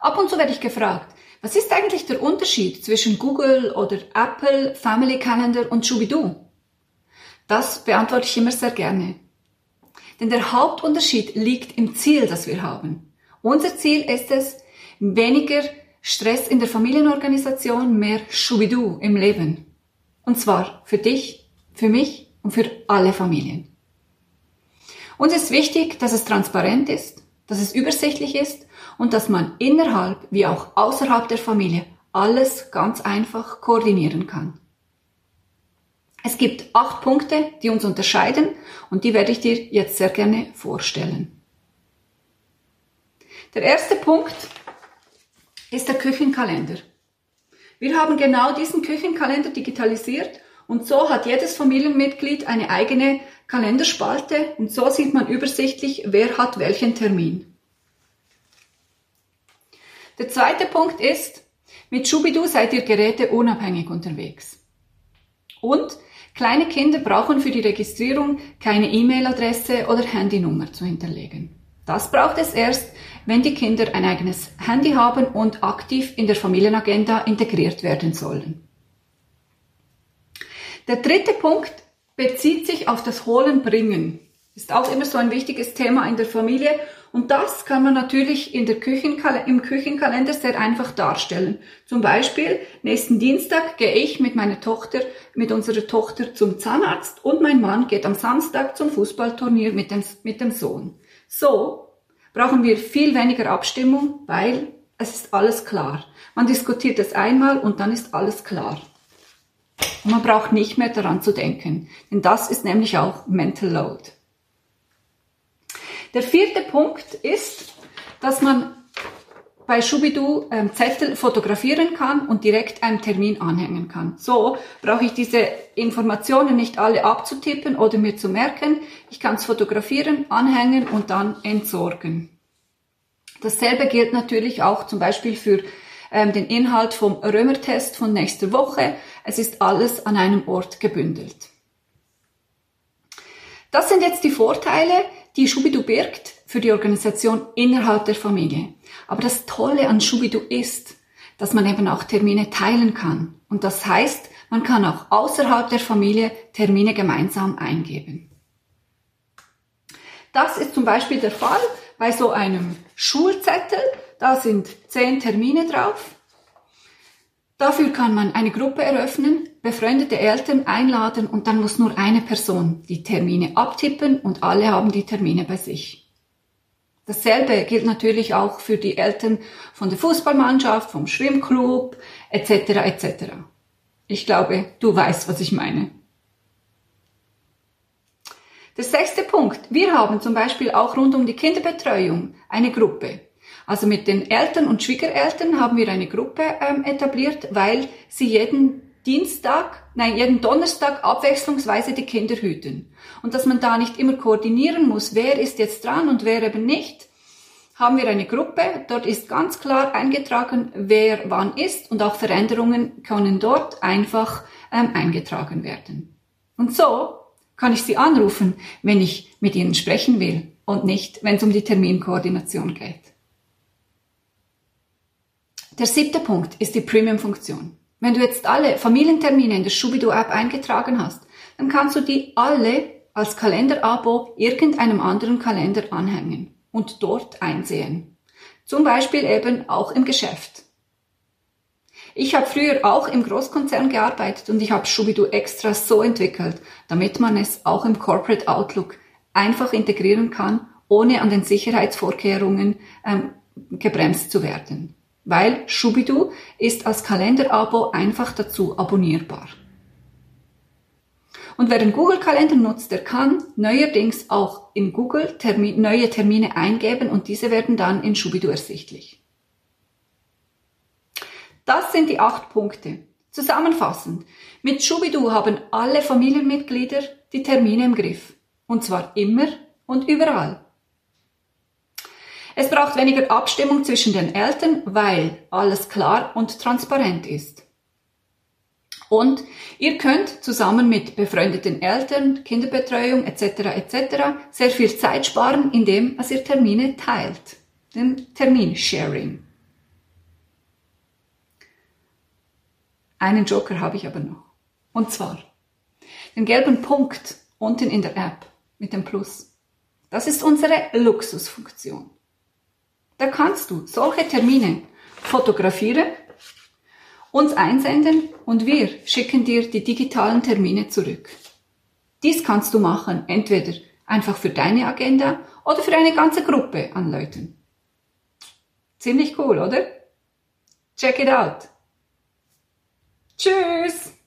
Ab und zu werde ich gefragt, was ist eigentlich der Unterschied zwischen Google oder Apple, Family Calendar und Schubidu? Das beantworte ich immer sehr gerne. Denn der Hauptunterschied liegt im Ziel, das wir haben. Unser Ziel ist es, weniger Stress in der Familienorganisation, mehr Schubidu im Leben. Und zwar für dich, für mich und für alle Familien. Uns ist wichtig, dass es transparent ist, dass es übersichtlich ist und dass man innerhalb wie auch außerhalb der Familie alles ganz einfach koordinieren kann. Es gibt acht Punkte, die uns unterscheiden und die werde ich dir jetzt sehr gerne vorstellen. Der erste Punkt ist der Küchenkalender. Wir haben genau diesen Küchenkalender digitalisiert und so hat jedes Familienmitglied eine eigene Kalenderspalte und so sieht man übersichtlich, wer hat welchen Termin. Der zweite Punkt ist, mit Schubidu seid ihr geräteunabhängig unterwegs. Und kleine Kinder brauchen für die Registrierung keine E-Mail-Adresse oder Handynummer zu hinterlegen. Das braucht es erst, wenn die Kinder ein eigenes Handy haben und aktiv in der Familienagenda integriert werden sollen. Der dritte Punkt bezieht sich auf das Holen bringen. Ist auch immer so ein wichtiges Thema in der Familie und das kann man natürlich in der Küchenkal im Küchenkalender sehr einfach darstellen. Zum Beispiel, nächsten Dienstag gehe ich mit meiner Tochter, mit unserer Tochter zum Zahnarzt und mein Mann geht am Samstag zum Fußballturnier mit dem, mit dem Sohn. So brauchen wir viel weniger Abstimmung, weil es ist alles klar. Man diskutiert es einmal und dann ist alles klar. Und man braucht nicht mehr daran zu denken, denn das ist nämlich auch Mental Load. Der vierte Punkt ist, dass man bei Schubidu ähm, Zettel fotografieren kann und direkt einen Termin anhängen kann. So brauche ich diese Informationen nicht alle abzutippen oder mir zu merken. Ich kann es fotografieren, anhängen und dann entsorgen. Dasselbe gilt natürlich auch zum Beispiel für ähm, den Inhalt vom Römertest von nächster Woche. Es ist alles an einem Ort gebündelt. Das sind jetzt die Vorteile, die Schubidu birgt für die Organisation innerhalb der Familie. Aber das Tolle an Schubidu ist, dass man eben auch Termine teilen kann. Und das heißt, man kann auch außerhalb der Familie Termine gemeinsam eingeben. Das ist zum Beispiel der Fall bei so einem Schulzettel. Da sind zehn Termine drauf. Dafür kann man eine Gruppe eröffnen, befreundete Eltern einladen und dann muss nur eine Person die Termine abtippen und alle haben die Termine bei sich. Dasselbe gilt natürlich auch für die Eltern von der Fußballmannschaft, vom Schwimmclub etc. etc. Ich glaube, du weißt, was ich meine. Der sechste Punkt. Wir haben zum Beispiel auch rund um die Kinderbetreuung eine Gruppe. Also mit den Eltern und Schwiegereltern haben wir eine Gruppe ähm, etabliert, weil sie jeden Dienstag, nein, jeden Donnerstag abwechslungsweise die Kinder hüten. Und dass man da nicht immer koordinieren muss, wer ist jetzt dran und wer eben nicht, haben wir eine Gruppe. Dort ist ganz klar eingetragen, wer wann ist und auch Veränderungen können dort einfach ähm, eingetragen werden. Und so kann ich sie anrufen, wenn ich mit ihnen sprechen will und nicht, wenn es um die Terminkoordination geht. Der siebte Punkt ist die Premium-Funktion. Wenn du jetzt alle Familientermine in der Schubido-App eingetragen hast, dann kannst du die alle als Kalenderabo irgendeinem anderen Kalender anhängen und dort einsehen. Zum Beispiel eben auch im Geschäft. Ich habe früher auch im Großkonzern gearbeitet und ich habe Schubido extra so entwickelt, damit man es auch im Corporate Outlook einfach integrieren kann, ohne an den Sicherheitsvorkehrungen ähm, gebremst zu werden weil Schubidu ist als Kalenderabo einfach dazu abonnierbar. Und wer den Google-Kalender nutzt, der kann neuerdings auch in Google Termin, neue Termine eingeben und diese werden dann in Schubidu ersichtlich. Das sind die acht Punkte. Zusammenfassend, mit Schubidu haben alle Familienmitglieder die Termine im Griff. Und zwar immer und überall. Es braucht weniger Abstimmung zwischen den Eltern, weil alles klar und transparent ist. Und ihr könnt zusammen mit befreundeten Eltern, Kinderbetreuung etc. etc. sehr viel Zeit sparen, indem ihr Termine teilt. Den Terminsharing. Einen Joker habe ich aber noch. Und zwar den gelben Punkt unten in der App mit dem Plus. Das ist unsere Luxusfunktion. Da kannst du solche Termine fotografieren, uns einsenden und wir schicken dir die digitalen Termine zurück. Dies kannst du machen, entweder einfach für deine Agenda oder für eine ganze Gruppe an Leuten. Ziemlich cool, oder? Check it out. Tschüss!